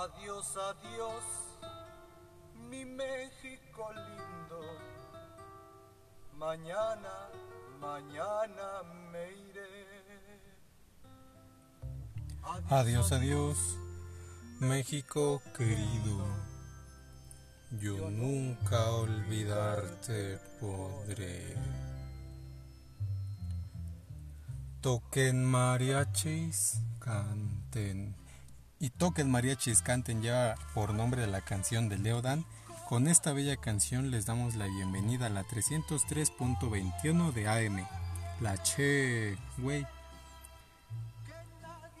Adiós, adiós, mi México lindo. Mañana, mañana me iré. Adiós, adiós, México querido. Yo nunca olvidarte podré. Toquen mariachis, canten. Y toquen mariachis, canten ya por nombre de la canción de Leodan. Con esta bella canción les damos la bienvenida a la 303.21 de AM. La Che, güey.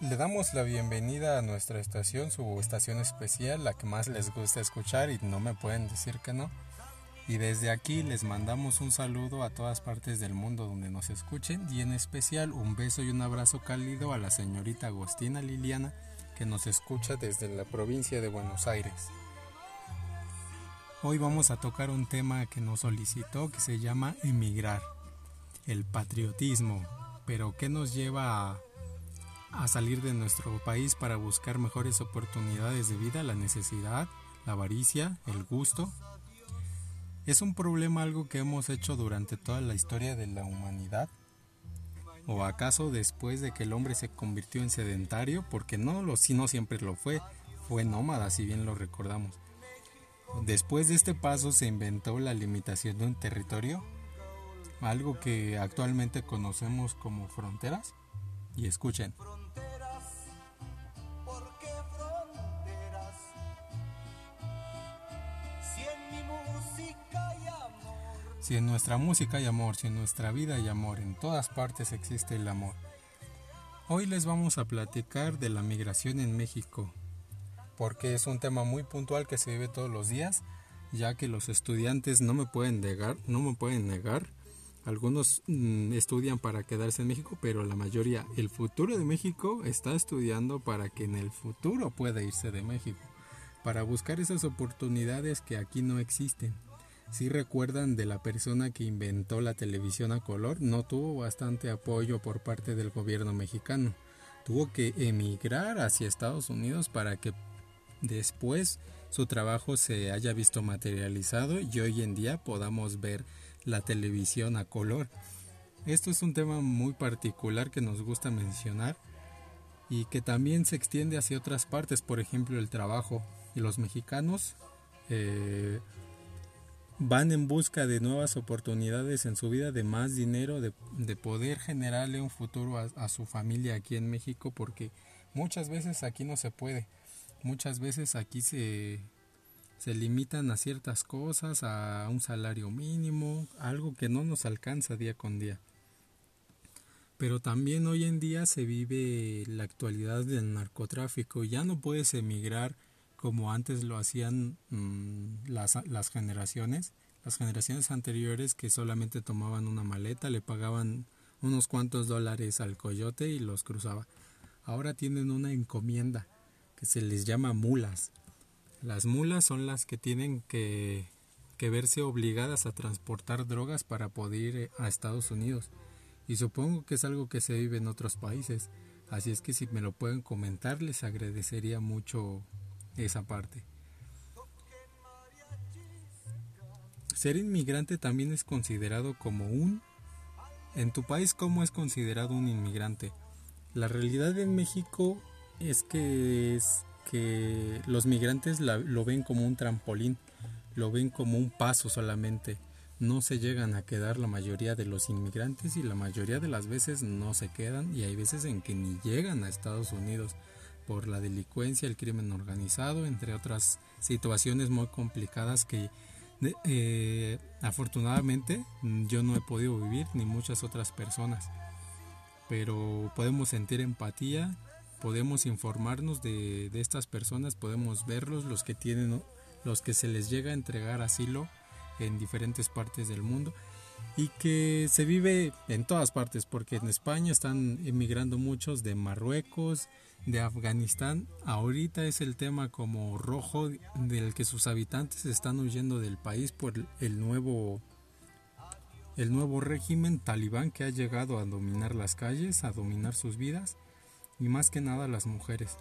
Le damos la bienvenida a nuestra estación, su estación especial, la que más les gusta escuchar y no me pueden decir que no. Y desde aquí les mandamos un saludo a todas partes del mundo donde nos escuchen y en especial un beso y un abrazo cálido a la señorita Agostina Liliana que nos escucha desde la provincia de Buenos Aires. Hoy vamos a tocar un tema que nos solicitó que se llama emigrar, el patriotismo, pero ¿qué nos lleva a, a salir de nuestro país para buscar mejores oportunidades de vida? La necesidad, la avaricia, el gusto, ¿Es un problema algo que hemos hecho durante toda la historia de la humanidad? ¿O acaso después de que el hombre se convirtió en sedentario? Porque no, lo, no siempre lo fue, fue nómada si bien lo recordamos. Después de este paso se inventó la limitación de un territorio, algo que actualmente conocemos como fronteras. Y escuchen, Si en nuestra música hay amor, si en nuestra vida hay amor, en todas partes existe el amor. Hoy les vamos a platicar de la migración en México, porque es un tema muy puntual que se vive todos los días, ya que los estudiantes no me pueden negar, no me pueden negar. Algunos mm, estudian para quedarse en México, pero la mayoría, el futuro de México está estudiando para que en el futuro pueda irse de México, para buscar esas oportunidades que aquí no existen si recuerdan de la persona que inventó la televisión a color, no tuvo bastante apoyo por parte del gobierno mexicano. Tuvo que emigrar hacia Estados Unidos para que después su trabajo se haya visto materializado y hoy en día podamos ver la televisión a color. Esto es un tema muy particular que nos gusta mencionar y que también se extiende hacia otras partes, por ejemplo el trabajo. Y los mexicanos eh, van en busca de nuevas oportunidades en su vida, de más dinero, de, poder generarle un futuro a, su familia aquí en México, porque muchas veces aquí no se puede, muchas veces aquí se, se limitan a ciertas cosas, a un salario mínimo, algo que no nos alcanza día con día. Pero también hoy en día se vive la actualidad del narcotráfico, ya no puedes emigrar como antes lo hacían mm, las, las generaciones, las generaciones anteriores que solamente tomaban una maleta, le pagaban unos cuantos dólares al coyote y los cruzaba. Ahora tienen una encomienda que se les llama mulas. Las mulas son las que tienen que, que verse obligadas a transportar drogas para poder ir a Estados Unidos. Y supongo que es algo que se vive en otros países. Así es que si me lo pueden comentar les agradecería mucho esa parte. Ser inmigrante también es considerado como un... En tu país, ¿cómo es considerado un inmigrante? La realidad en México es que, es que los migrantes lo ven como un trampolín, lo ven como un paso solamente. No se llegan a quedar la mayoría de los inmigrantes y la mayoría de las veces no se quedan y hay veces en que ni llegan a Estados Unidos por la delincuencia, el crimen organizado, entre otras situaciones muy complicadas que eh, afortunadamente yo no he podido vivir ni muchas otras personas. Pero podemos sentir empatía, podemos informarnos de, de estas personas, podemos verlos, los que tienen, los que se les llega a entregar asilo en diferentes partes del mundo y que se vive en todas partes, porque en España están emigrando muchos de Marruecos, de Afganistán. Ahorita es el tema como rojo del que sus habitantes están huyendo del país por el nuevo el nuevo régimen talibán que ha llegado a dominar las calles, a dominar sus vidas y más que nada las mujeres.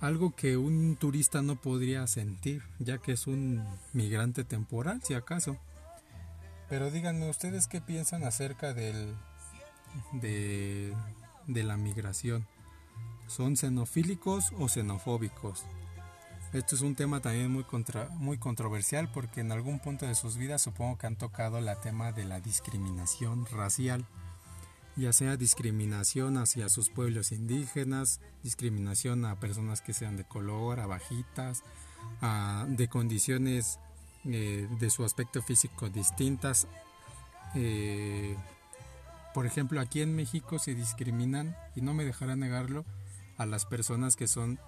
algo que un turista no podría sentir, ya que es un migrante temporal, si acaso. Pero díganme ustedes qué piensan acerca del, de, la migración. ¿Son xenofílicos o xenofóbicos? Esto es un tema también muy, contra, muy controversial porque en algún punto de sus vidas supongo que han tocado el tema de la discriminación racial, ya sea discriminación hacia sus pueblos indígenas, discriminación a personas que sean de color, a bajitas, a, de condiciones eh, de su aspecto físico distintas. Eh, por ejemplo, aquí en México se discriminan, y no me dejará negarlo, a las personas que son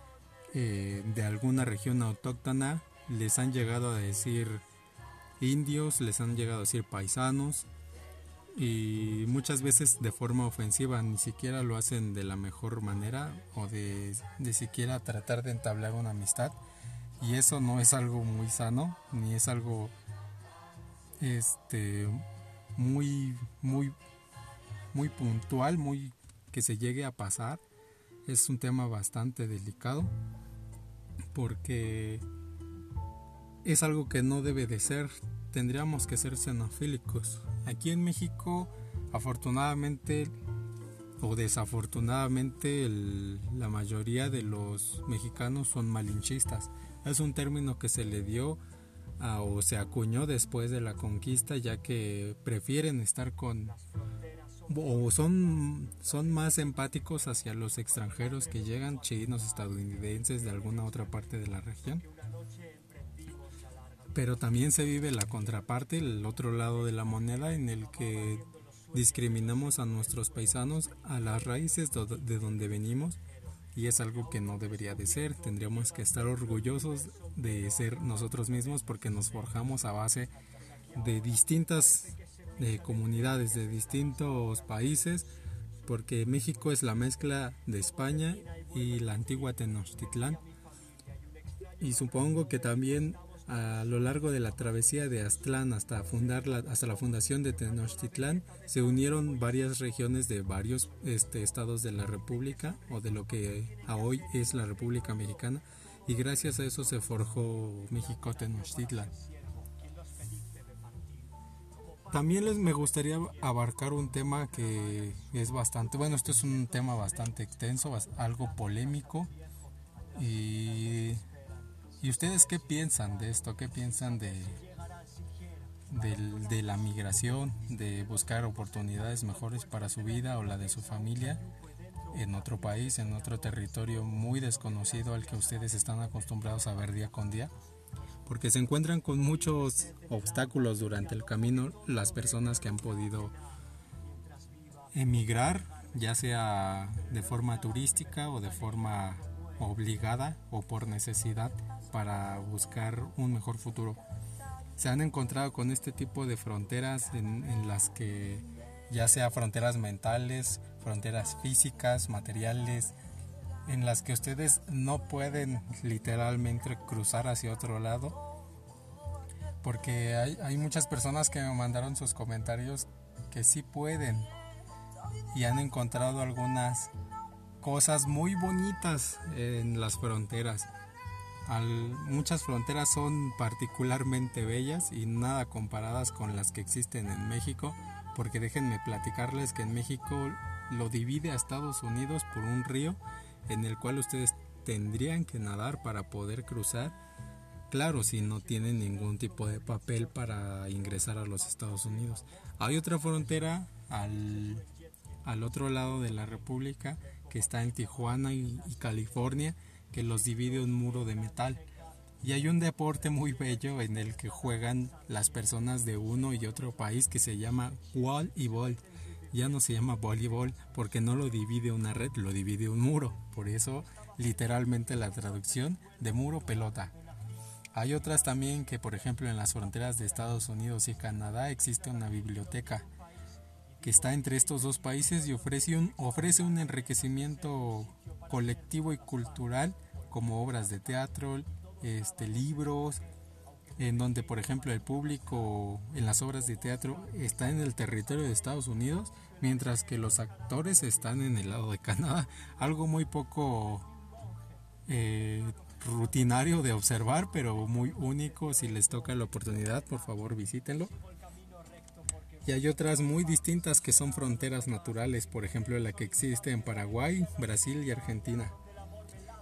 eh, de alguna región autóctona, les han llegado a decir indios, les han llegado a decir paisanos, y muchas veces de forma ofensiva, ni siquiera lo hacen de la mejor manera o de, de siquiera tratar de entablar una amistad. Y eso no es algo muy sano, ni es algo este muy muy muy puntual, muy que se llegue a pasar. Es un tema bastante delicado porque es algo que no debe de ser. Tendríamos que ser xenofílicos. Aquí en México, afortunadamente o desafortunadamente, la mayoría de los mexicanos son malinchistas. Es un término que se le dio o se acuñó después de la conquista, ya que prefieren estar con o son, son más empáticos hacia los extranjeros que llegan, chinos, estadounidenses de alguna otra parte de la región. Pero también se vive la contraparte, el otro lado de la moneda, en el que discriminamos a nuestros paisanos a las raíces de donde venimos y es algo que no debería de ser. Tendríamos que estar orgullosos de ser nosotros mismos porque nos forjamos a base de distintas de comunidades de distintos países, porque México es la mezcla de España y la antigua Tenochtitlán. Y supongo que también a lo largo de la travesía de Aztlán hasta, fundar la, hasta la fundación de Tenochtitlán se unieron varias regiones de varios este, estados de la República o de lo que a hoy es la República Mexicana y gracias a eso se forjó México Tenochtitlán. También les me gustaría abarcar un tema que es bastante, bueno, esto es un tema bastante extenso, algo polémico. Y, y ustedes qué piensan de esto? ¿Qué piensan de, de, de la migración, de buscar oportunidades mejores para su vida o la de su familia en otro país, en otro territorio muy desconocido al que ustedes están acostumbrados a ver día con día? porque se encuentran con muchos obstáculos durante el camino las personas que han podido emigrar, ya sea de forma turística o de forma obligada o por necesidad para buscar un mejor futuro. Se han encontrado con este tipo de fronteras en, las que ya sea fronteras mentales, fronteras físicas, materiales, en las que ustedes no pueden literalmente cruzar hacia otro lado porque hay, hay muchas personas que me mandaron sus comentarios que sí pueden y han encontrado algunas cosas muy bonitas en las fronteras. muchas fronteras son particularmente bellas y nada comparadas con las que existen en México, porque déjenme platicarles que en México lo divide a Estados Unidos por un río en el cual ustedes tendrían que nadar para poder cruzar. Claro, si no tienen ningún tipo de papel para ingresar a los Estados Unidos. Hay otra frontera al, al otro lado de la República que está en Tijuana y, California que los divide un muro de metal. Y hay un deporte muy bello en el que juegan las personas de uno y otro país que se llama wall y ball ya no se llama voleibol porque no lo divide una red, lo divide un muro. Por eso literalmente la traducción de muro pelota. Hay otras también que por ejemplo en las fronteras de Estados Unidos y Canadá existe una biblioteca que está entre estos dos países y ofrece un, ofrece un enriquecimiento colectivo y cultural como obras de teatro, este, libros, en donde por ejemplo el público en las obras de teatro está en el territorio de Estados Unidos, mientras que los actores están en el lado de Canadá, algo muy poco eh, rutinario de observar, pero muy único. Si les toca la oportunidad, por favor visítenlo. Y hay otras muy distintas que son fronteras naturales, por ejemplo la que existe en Paraguay, Brasil y Argentina.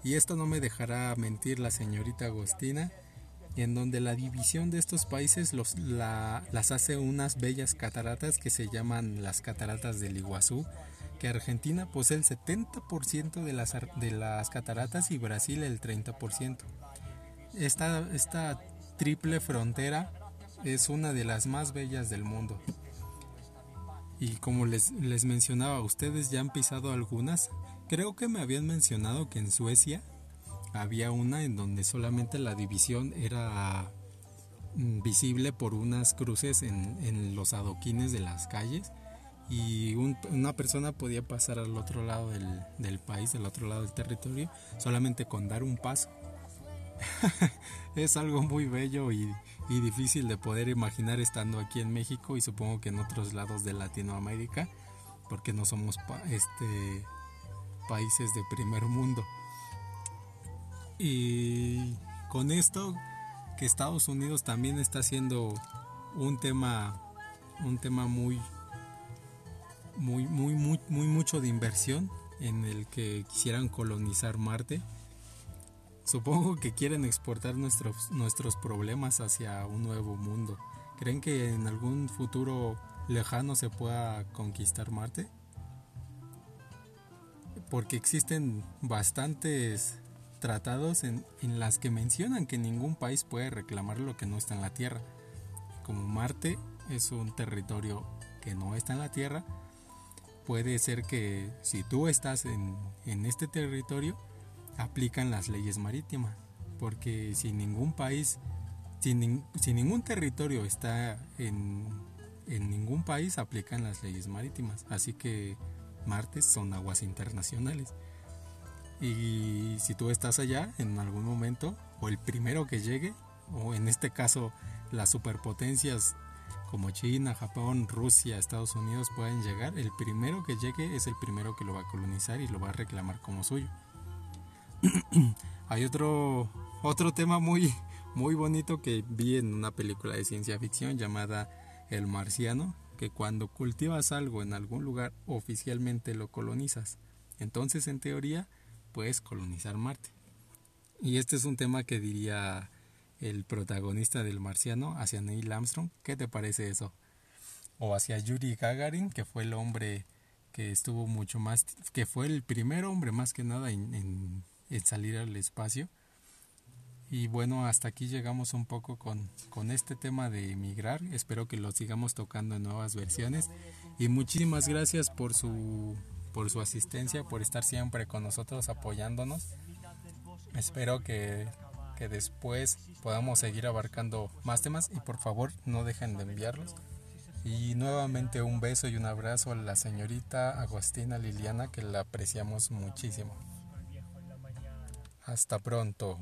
Y esto no me dejará mentir la señorita Agostina, en donde la división de estos países las hace unas bellas cataratas que se llaman las cataratas del Iguazú, que Argentina posee el 70% de las, de las cataratas y Brasil el 30%. Esta, esta triple frontera es una de las más bellas del mundo. Y como les, les mencionaba, ustedes ya han pisado algunas. Creo que me habían mencionado que en Suecia había una en donde solamente la división era mm, visible por unas cruces en, en los adoquines de las calles y una persona podía pasar al otro lado del, del, país, del otro lado del territorio, solamente con dar un paso. es algo muy bello y, difícil de poder imaginar estando aquí en México y supongo que en otros lados de Latinoamérica, porque no somos este, países de primer mundo. Y con esto que Estados Unidos también está haciendo un tema un tema muy muy muy muy muy mucho de inversión en el que quisieran colonizar Marte. Supongo que quieren exportar nuestros nuestros problemas hacia un nuevo mundo. ¿Creen que en algún futuro lejano se pueda conquistar Marte? Porque existen bastantes tratados en, en, las que mencionan que ningún país puede reclamar lo que no está en la Tierra. Como Marte es un territorio que no está en la Tierra, puede ser que si tú estás en, en este territorio, aplican las leyes marítimas. Porque si ningún país, si, ningún territorio está en, en ningún país, aplican las leyes marítimas. Así que Marte son aguas internacionales. Y si tú estás allá en algún momento, o el primero que llegue, o en este caso las superpotencias como China, Japón, Rusia, Estados Unidos pueden llegar, el primero que llegue es el primero que lo va a colonizar y lo va a reclamar como suyo. Hay otro otro tema muy muy bonito que vi en una película de ciencia ficción llamada El Marciano, que cuando cultivas algo en algún lugar oficialmente lo colonizas. Entonces, en teoría, puedes colonizar Marte. Y este es un tema que diría el protagonista del marciano hacia Neil Armstrong. ¿Qué te parece eso? O hacia Yuri Gagarin, que fue el hombre que estuvo mucho más, que fue el primer hombre más que nada en, en, salir al espacio. Y bueno, hasta aquí llegamos un poco con, con este tema de emigrar. Espero que lo sigamos tocando en nuevas versiones. Y muchísimas gracias por su por su asistencia, por estar siempre con nosotros apoyándonos. Espero que, que después podamos seguir abarcando más temas y por favor no dejen de enviarlos. Y nuevamente un beso y un abrazo a la señorita Agostina Liliana que la apreciamos muchísimo. Hasta pronto.